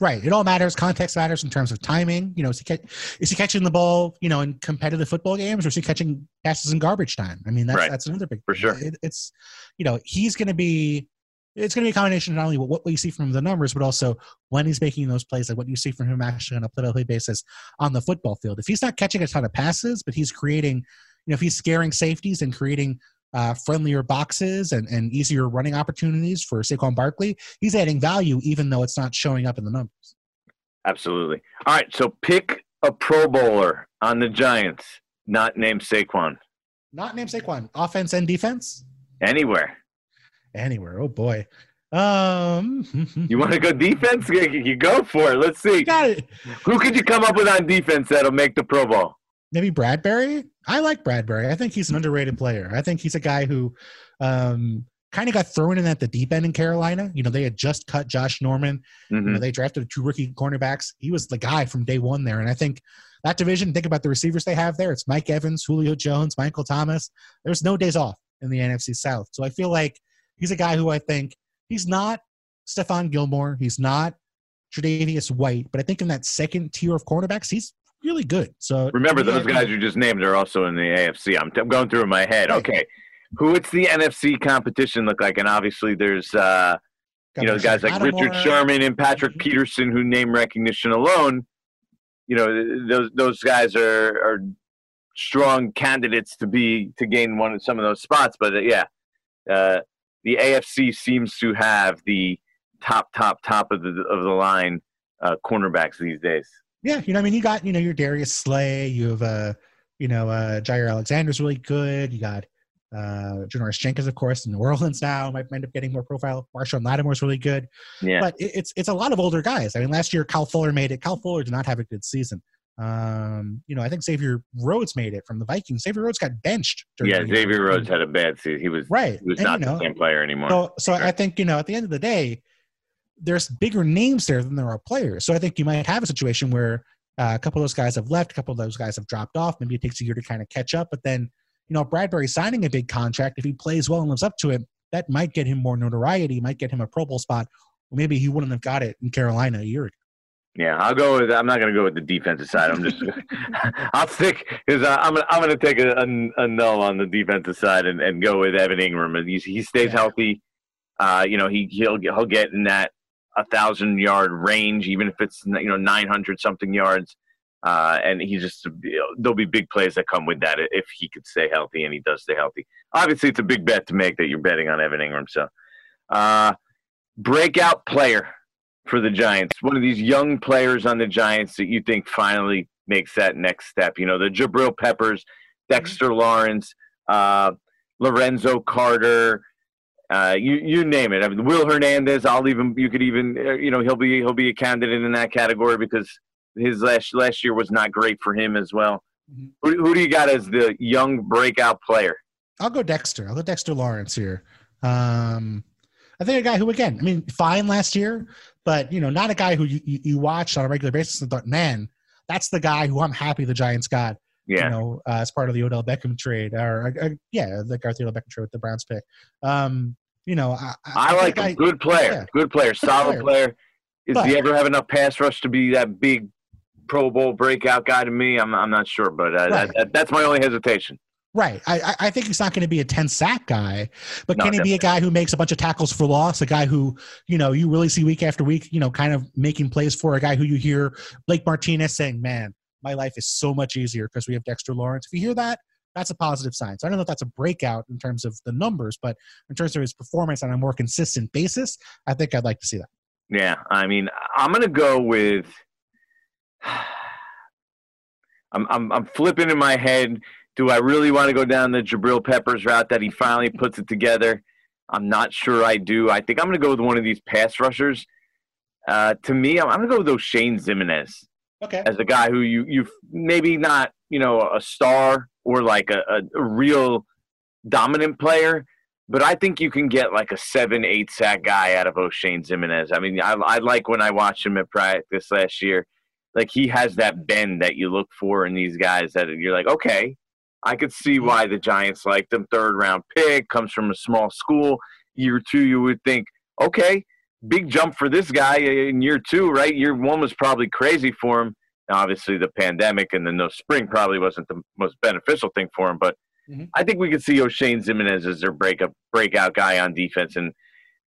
Right. It all matters. Context matters in terms of timing. You know, is he, is he catching the ball, you know, in competitive football games or is he catching passes in garbage time? I mean, that's, Right. that's another big For sure. It, it's, you know, he's going to be, it's going to be a combination of not only what we see from the numbers, but also when he's making those plays, like what you see from him actually on a play by play basis on the football field. If he's not catching a ton of passes, but he's creating, you know, if he's scaring safeties and creating uh, friendlier boxes and, and easier running opportunities for Saquon Barkley, he's adding value even though it's not showing up in the numbers. absolutely all right so pick a pro bowler on the giants not named saquon Not named Saquon. Offense and defense? anywhere Anywhere. Oh boy. Um you want to go defense you go for it let's see got it. who could you come up with on defense that'll make the pro bowl Maybe Bradberry? I like Bradberry. I think he's an underrated player. I think he's a guy who um kind of got thrown in at the deep end in Carolina. You know, they had just cut Josh Norman. You Mhm. know, they drafted two rookie cornerbacks. He was the guy from day one there. And I think that division, think about the receivers they have there. It's Mike Evans, Julio Jones, Michael Thomas. There's no days off in the NFC South. So I feel like he's a guy who I think he's not Stephon Gilmore. He's not Tre'Davious White. But I think in that second tier of cornerbacks, he's really good. So Remember, those guys you just named are also in the AFC. I'm, I'm going through in my head. Right. Okay, who what's the NFC competition look like? And obviously, there's uh, you know guys like Richard Sherman and Patrick Mhm. Peterson, who name recognition alone, you know those those guys are are strong candidates to be to gain one of some of those spots. But uh, yeah, uh, the AFC seems to have the top top top of the of the line uh, cornerbacks these days. Yeah, you know, I mean, you got you know your Darius Slay. You have uh, you know, uh, Jaire Alexander's really good. You got uh, Janoris Jenkins, of course, in New Orleans now might end up getting more profile. Marshon Lattimore's really good, Yeah, but it, it's it's a lot of older guys. I mean, last year Kyle Fuller made it. Kyle Fuller did not have a good season. Um, you know, I think Xavier Rhodes made it from the Vikings. Xavier Rhodes got benched. during yeah. Xavier Rhodes had a bad season. He was right, he was and, not you know, the same player anymore. so, so Sure. I think you know, at the end of the day, there's bigger names there than there are players. So I think you might have a situation where Uh, a couple of those guys have left. A couple of those guys have dropped off. Maybe it takes a year to kind of catch up. But then, you know, Bradberry signing a big contract, if he plays well and lives up to it, that might get him more notoriety, might get him a Pro Bowl spot. Or maybe he wouldn't have got it in Carolina a year ago. Yeah, I'll go with. I'm not going to go with the defensive side. I'm just. I'll stick because I'm. I'm going to take a, a, a, null on the defensive side and, and go with Evan Engram. And he he stays yeah. healthy. Uh, you know, he he'll he'll get in that a thousand yard range, even if it's you know 900 something yards. Uh, and he just you know, there'll be big plays that come with that if he could stay healthy and he does stay healthy. Obviously, it's a big bet to make that you're betting on Evan Engram. So, uh, breakout player for the Giants? One of these young players on the Giants that you think finally makes that next step? You know, the Jabril Peppers, Dexter mm-hmm. Lawrence, uh, Lorenzo Carter. Uh, you you name it. I mean, Will Hernandez. I'll even you could even uh, you know he'll be he'll be a candidate in that category because his last last year was not great for him as well. Mm-hmm. Who, who do you got as the young breakout player? I'll go Dexter. I'll go Dexter Lawrence here. Um, I think a guy who, again, I mean, fine last year, but you know, not a guy who you, you, you watched on a regular basis and thought, man, that's the guy who I'm happy the Giants got. Yeah. You know, uh, as part of the Odell Beckham trade, or uh, uh yeah, the Garth Odell Beckham trade with the Browns pick. Um, you know, I, I, I like him. good player, yeah. good player, solid player. player. Is but, he ever have enough pass rush to be that big Pro Bowl breakout guy to me? I'm I'm not sure, but uh, right. that, that, that's my only hesitation. Right. I, I think he's not going to be a 10 sack guy, but no, can he definitely. be a guy who makes a bunch of tackles for loss? A guy who, you know, you really see week after week, you know, kind of making plays for a guy who you hear Blake Martinez saying, man, my life is so much easier because we have Dexter Lawrence. If you hear that, that's a positive sign. So I don't know if that's a breakout in terms of the numbers, but in terms of his performance on a more consistent basis, I think I'd like to see that. Yeah. I mean, I'm going to go with. I'm, I'm, I'm flipping in my head do I really want to go down the Jabril Peppers route that he finally puts it together? I'm not sure I do. I think I'm going to go with one of these pass rushers. Uh, to me, I'm, I'm going to go with those Shane Ximines. Okay. As a guy who you you maybe not you know a star or like a, a, real dominant player, but I think you can get like a seven, eight sack guy out of Oshane Ximines. I mean, I, I like when I watched him at practice last year. Like he has that bend that you look for in these guys that you're like, okay, I could see why the Giants like them. Third round pick, comes from a small school. Year two, you would think, okay, big jump for this guy in year two, right? Year one was probably crazy for him. Now, obviously, the pandemic and then the no spring probably wasn't the most beneficial thing for him, but mm-hmm. I think we could see Oshane Ximines as their breakup, breakout guy on defense, and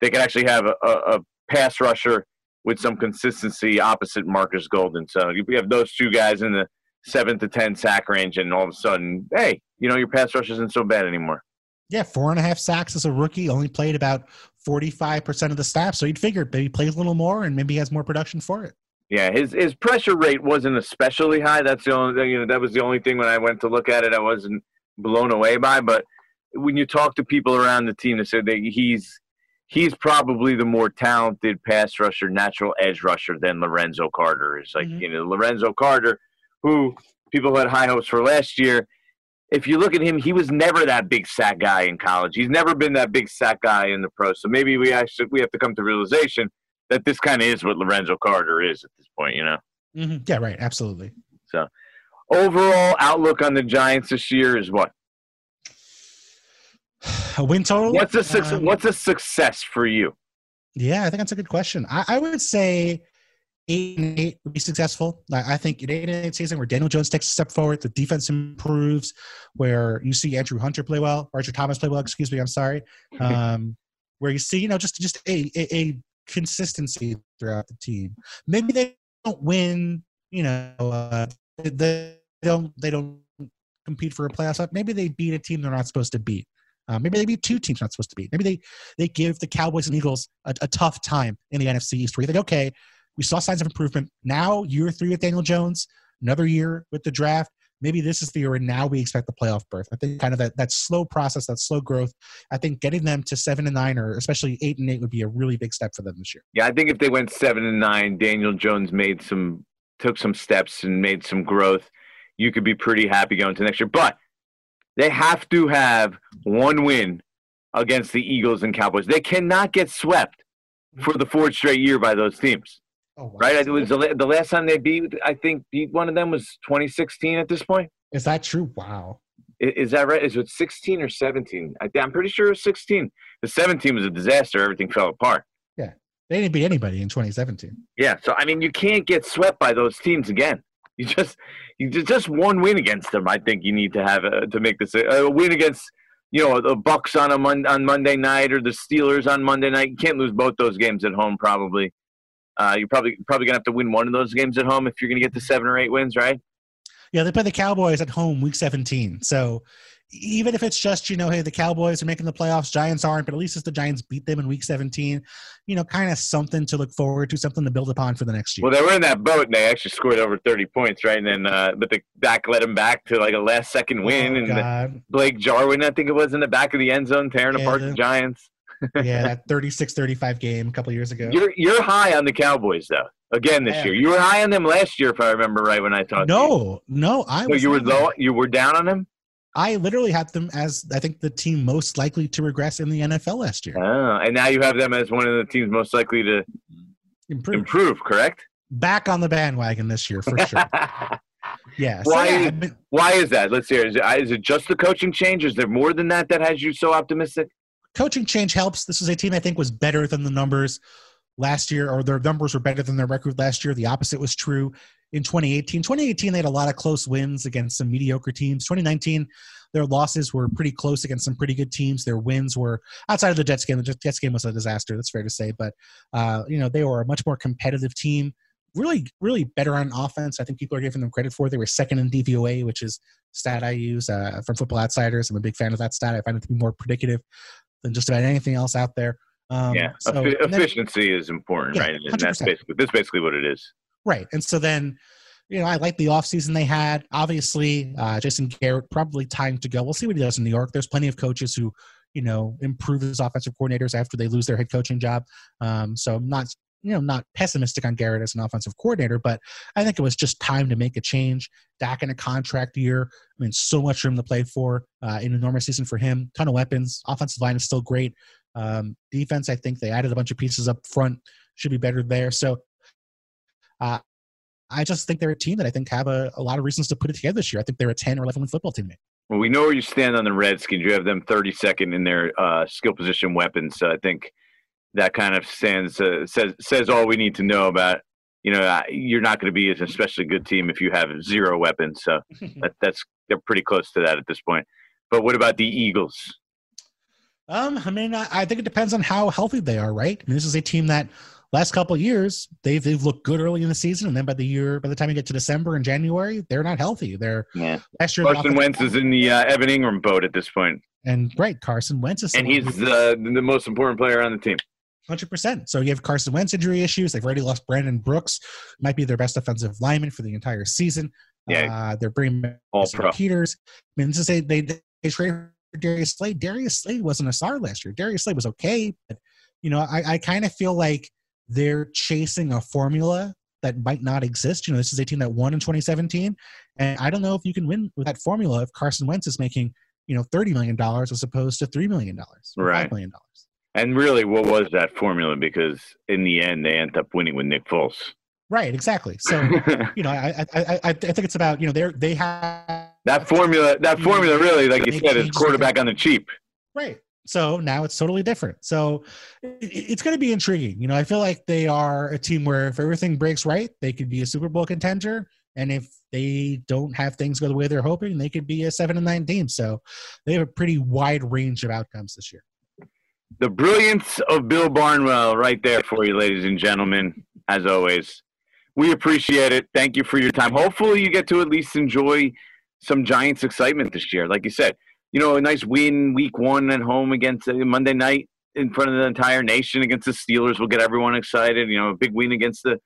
they could actually have a, a, pass rusher with some consistency opposite Marcus Golden. So if we have those two guys in the seven to ten sack range, and all of a sudden, hey, you know your pass rush isn't so bad anymore. Yeah, four and a half sacks as a rookie. Only played about forty-five percent of the snap, so you'd figure maybe plays a little more and maybe has more production for it. Yeah, his his pressure rate wasn't especially high. That's the only you know that was the only thing when I went to look at it I wasn't blown away by. But when you talk to people around the team, they said that he's he's probably the more talented pass rusher, natural edge rusher than Lorenzo Carter is. Like mm-hmm. you know, Lorenzo Carter who people had high hopes for last year. If you look at him, he was never that big sack guy in college. He's never been that big sack guy in the pros. So maybe we actually we have to come to realization that this kind of is what Lorenzo Carter is at this point. You know? Mm-hmm. Yeah, right. Absolutely. So, overall outlook on the Giants this year is what? A win total. What's a success? Um, what's a success for you? Yeah, I think that's a good question. I, I would say eight and eight would be successful. I think an eight and eight season where Daniel Jones takes a step forward, the defense improves, where you see Andrew Hunter play well, Archer Thomas play well. Excuse me, I'm sorry. Um, where you see, you know, just just a, a, a, consistency throughout the team. Maybe they don't win. You know, uh, they don't they don't compete for a playoff spot. Maybe they beat a team they're not supposed to beat. Uh, maybe they beat two teams not supposed to beat. Maybe they they give the Cowboys and Eagles a, a tough time in the NFC East. Where you think, okay, we saw signs of improvement. Now, year three with Daniel Jones, another year with the draft. Maybe this is the year, and now we expect the playoff berth. I think kind of that, that slow process, that slow growth. I think getting them to seven and nine, or especially eight and eight, would be a really big step for them this year. Yeah, I think if they went seven and nine, Daniel Jones made some, took some steps and made some growth. You could be pretty happy going to next year, but they have to have one win against the Eagles and Cowboys. They cannot get swept for the fourth straight year by those teams. Oh, wow. Right? It was the, the last time they beat, I think, beat one of them was 2016 at this point. Is that true? Wow. Is, is that right? Is it 16 or 17? I, am pretty sure it was 16. The 17 was a disaster. Everything fell apart. Yeah. They didn't beat anybody in 2017. Yeah. So, I mean, you can't get swept by those teams again. You just, you just one win against them. I think you need to have a, to make this a, a win against you know the Bucks on a mon- on Monday night or the Steelers on Monday night. You can't lose both those games at home. Probably, uh, you're probably probably gonna have to win one of those games at home if you're gonna get to seven or eight wins, right? Yeah, they play the Cowboys at home week 17. So even if it's just, you know, hey, the Cowboys are making the playoffs, Giants aren't, but at least if the Giants beat them in week 17, you know, kind of something to look forward to, something to build upon for the next year. Well, they were in that boat and they actually scored over 30 points, right? And then, uh, but the back led them back to like a last second win. Oh, and the, Blake Jarwin, I think it was in the back of the end zone, tearing yeah, apart the, the Giants. Yeah, that 36 35 game a couple years ago. You're, you're high on the Cowboys, though again this year. You were high on them last year, if I remember right when I talked. No, no, I. So you were low. You were down on them. I literally had them as I think the team most likely to regress in the NFL last year. Oh, and now you have them as one of the teams most likely to improve. Improve, correct? Back on the bandwagon this year for sure. yeah. Why? So yeah, been, why is that? Let's hear. Is it, is it just the coaching change? Is there more than that that has you so optimistic? Coaching change helps. This is a team I think was better than the numbers last year, or their numbers were better than their record last year. The opposite was true in 2018. 2018, they had a lot of close wins against some mediocre teams. 2019, their losses were pretty close against some pretty good teams. Their wins were outside of the Jets game. The Jets game was a disaster. That's fair to say, but uh, you know they were a much more competitive team. Really, really better on offense. I think people are giving them credit for. They were second in DVOA, which is stat I use uh, from Football Outsiders. I'm a big fan of that stat. I find it to be more predictive than just about anything else out there. Um, yeah, so, efficiency then, is important, yeah, right? And 100%. that's basically that's basically what it is. Right, and so then, you know, I like the offseason they had. Obviously, uh, Jason Garrett probably time to go. We'll see what he does in New York. There's plenty of coaches who, you know, improve as offensive coordinators after they lose their head coaching job. Um, so I'm not you know, not pessimistic on Garrett as an offensive coordinator, but I think it was just time to make a change. Dak in a contract year. I mean, so much room to play for. Uh, an enormous season for him. Ton of weapons. Offensive line is still great. Um, defense, I think they added a bunch of pieces up front. Should be better there. So uh, I just think they're a team that I think have a, a lot of reasons to put it together this year. I think they're a 10 or 11 win football team. Well, we know where you stand on the Redskins. You have them 32nd in their uh, skill position weapons. So I think that kind of stands uh, says says all we need to know about. You know, you're not going to be an especially good team if you have zero weapons. So that, that's they're pretty close to that at this point. But what about the Eagles? Um, I mean, I, I, think it depends on how healthy they are, right? I mean, this is a team that last couple years they've they've looked good early in the season, and then by the year, by the time you get to December and January, they're not healthy. They're yeah. Last year, Carson Wentz is in the uh, Evan Engram boat at this point, and right, Carson Wentz is, and he's the the most important player on the team. Hundred percent. So you have Carson Wentz injury issues. They've already lost Brandon Brooks, might be their best offensive lineman for the entire season. Yeah, uh, they're bringing all pro. Peters. I mean, to say they they trade Darius Slay. Darius Slay wasn't a star last year. Darius Slay was okay, but you know, I, I kind of feel like they're chasing a formula that might not exist. You know, this is a team that won in 2017, and I don't know if you can win with that formula if Carson Wentz is making you know 30 million dollars as opposed to three million dollars, right? million dollars. And really, what was that formula? Because in the end, they end up winning with Nick Foles. Right, exactly. So, you know, I, I, I, I think it's about you know they're they have that formula. That formula really, like you said, is quarterback on the cheap. Right. So now it's totally different. So it, it's going to be intriguing. You know, I feel like they are a team where if everything breaks right, they could be a Super Bowl contender, and if they don't have things go the way they're hoping, they could be a seven and nine team. So they have a pretty wide range of outcomes this year. The brilliance of Bill Barnwell, right there for you, ladies and gentlemen. As always, we appreciate it. Thank you for your time. Hopefully, you get to at least enjoy some Giants excitement this year. Like you said, you know, a nice win week one at home against uh, Monday night in front of the entire nation against the Steelers will get everyone excited. You know, a big win against the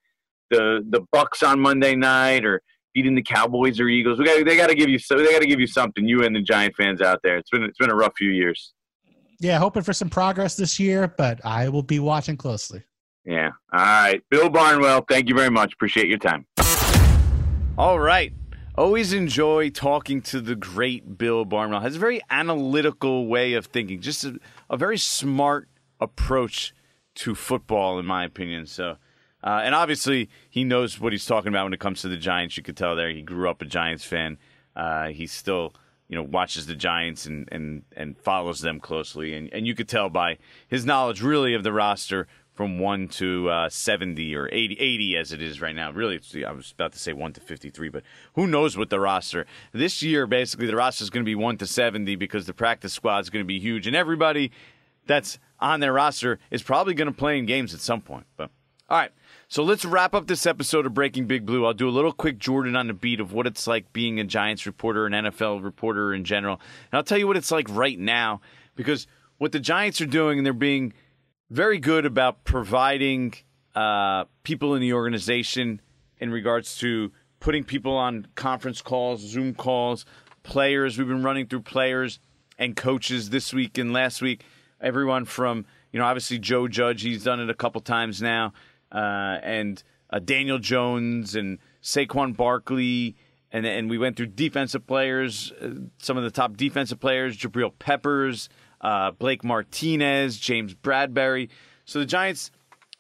the the Bucks on Monday night or beating the Cowboys or Eagles. We got they got to give you so they got to give you something. You and the Giant fans out there. It's been it's been a rough few years. Yeah, hoping for some progress this year, but I will be watching closely. Yeah. All right. Bill Barnwell, thank you very much. Appreciate your time. All right. Always enjoy talking to the great Bill Barnwell. Has a very analytical way of thinking, just a, a very smart approach to football, in my opinion. So Uh, and obviously, he knows what he's talking about when it comes to the Giants. You could tell there he grew up a Giants fan. Uh, he still, you know, watches the Giants and, and, and follows them closely. And, and you could tell by his knowledge, really, of the roster from 1 to uh, 70 or 80, 80 as it is right now. Really, I was about to say 1 to 53, but who knows what the roster. This year, basically, the roster is going to be 1 to 70 because the practice squad is going to be huge. And everybody that's on their roster is probably going to play in games at some point. But all right. So let's wrap up this episode of Breaking Big Blue. I'll do a little quick Jordan on the beat of what it's like being a Giants reporter, an NFL reporter in general. And I'll tell you what it's like right now because what the Giants are doing, and they're being very good about providing uh, people in the organization in regards to putting people on conference calls, Zoom calls, players. We've been running through players and coaches this week and last week. Everyone from, you know, obviously Joe Judge, he's done it a couple times now uh, and uh, Daniel Jones and Saquon Barkley. And, and we went through defensive players, uh, some of the top defensive players, Jabril Peppers, uh, Blake Martinez, James Bradberry. So the Giants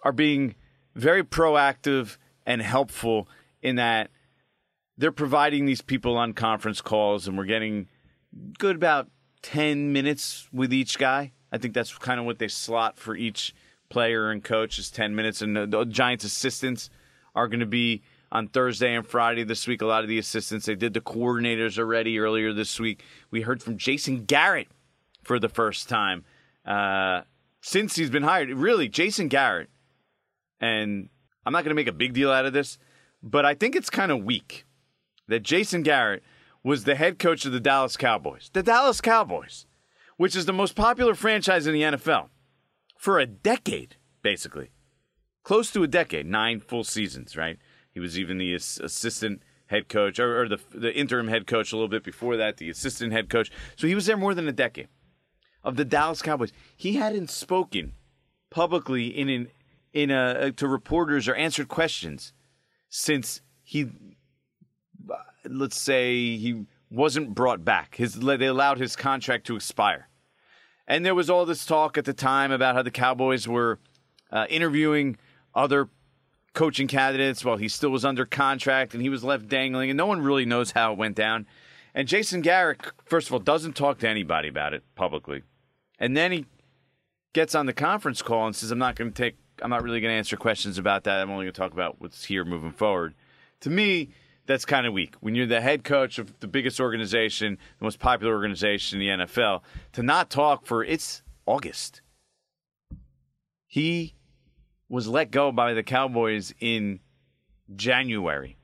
are being very proactive and helpful in that they're providing these people on conference calls, and we're getting good about 10 minutes with each guy. I think that's kind of what they slot for each player and coach is 10 minutes. And the, Giants assistants are going to be on Thursday and Friday this week. A lot of the assistants, they did the coordinators already earlier this week. We heard from Jason Garrett for the first time uh, since he's been hired. Really, Jason Garrett. And I'm not going to make a big deal out of this, but I think it's kind of weak that Jason Garrett was the head coach of the Dallas Cowboys. The Dallas Cowboys, which is the most popular franchise in the NFL for a decade, basically. Close to a decade, nine full seasons, right? He was even the assistant head coach, or, or the, the interim head coach a little bit before that, the assistant head coach. So he was there more than a decade of the Dallas Cowboys. He hadn't spoken publicly in an, in a, to reporters or answered questions since he, uh, let's say, he wasn't brought back. His they allowed his contract to expire. And there was all this talk at the time about how the Cowboys were uh, interviewing other coaching candidates while he still was under contract and he was left dangling, and no one really knows how it went down. And Jason Garrett, first of all, doesn't talk to anybody about it publicly. And then he gets on the conference call and says, I'm not going to take, I'm not really going to answer questions about that. I'm only going to talk about what's here moving forward. To me, that's kind of weak. When you're the head coach of the biggest organization, the most popular organization in the NFL, to not talk for it's August. He was let go by the Cowboys in January.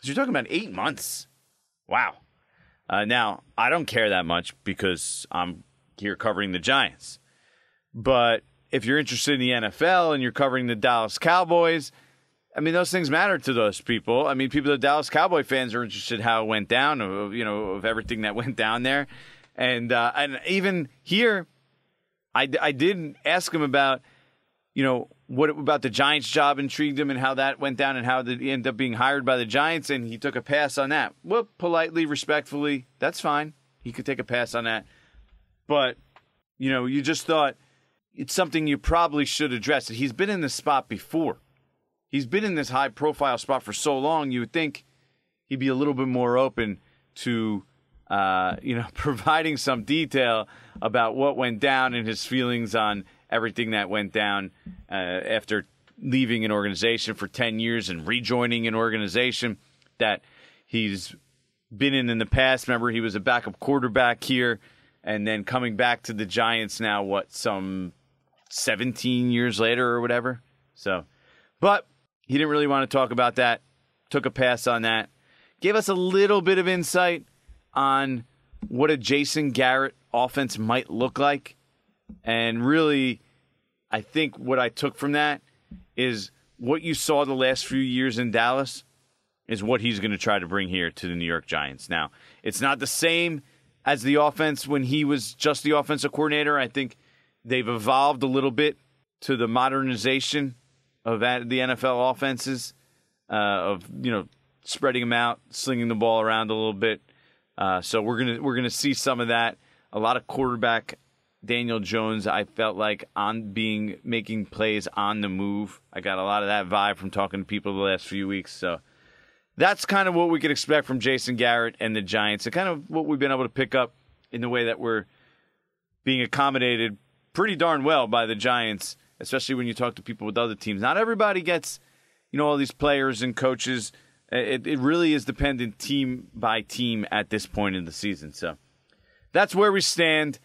So you're talking about eight months. Wow. Uh, now, I don't care that much because I'm here covering the Giants. But if you're interested in the NFL and you're covering the Dallas Cowboys, I mean, those things matter to those people. I mean, people, the Dallas Cowboy fans are interested how it went down, you know, of everything that went down there, and uh, and even here, I, I did ask him about, you know, what about the Giants job intrigued him and how that went down and how he ended up being hired by the Giants, and he took a pass on that. Well, politely, respectfully, that's fine. He could take a pass on that, but you know, you just thought it's something you probably should address. He's been in this spot before he's been in this high profile spot for so long, you would think he'd be a little bit more open to, uh, you know, providing some detail about what went down and his feelings on everything that went down uh, after leaving an organization for 10 years and rejoining an organization that he's been in in the past. Remember, he was a backup quarterback here and then coming back to the Giants now, what, some 17 years later or whatever? So, but he didn't really want to talk about that. Took a pass on that. Gave us a little bit of insight on what a Jason Garrett offense might look like. And really, I think what I took from that is what you saw the last few years in Dallas is what he's going to try to bring here to the New York Giants. Now, it's not the same as the offense when he was just the offensive coordinator. I think they've evolved a little bit to the modernization of the NFL offenses, uh, of you know spreading them out, slinging the ball around a little bit. Uh, so we're gonna we're gonna see some of that. A lot of quarterback Daniel Jones, I felt like on being making plays on the move. I got a lot of that vibe from talking to people the last few weeks. So that's kind of what we could expect from Jason Garrett and the Giants, and kind of what we've been able to pick up in the way that we're being accommodated pretty darn well by the Giants, especially when you talk to people with other teams. Not everybody gets, you know, all these players and coaches. It, it really is dependent team by team at this point in the season. So that's where we stand.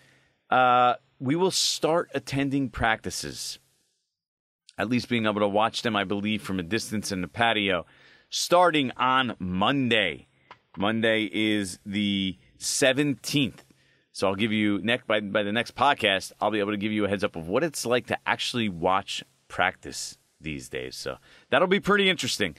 Uh, we will start attending practices, at least being able to watch them, I believe, from a distance in the patio, starting on Monday. Monday is the 17th. So I'll give you next by by the next podcast, I'll be able to give you a heads up of what it's like to actually watch practice these days. So that'll be pretty interesting.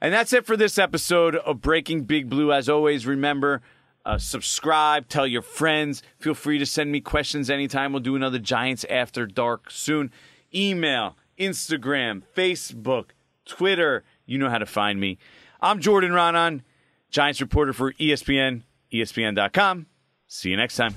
And that's it for this episode of Breaking Big Blue. As always, remember uh, subscribe, tell your friends. Feel free to send me questions anytime. We'll do another Giants After Dark soon. Email, Instagram, Facebook, Twitter. You know how to find me. I'm Jordan Raanan, Giants reporter for ESPN, ESPN.com. See you next time.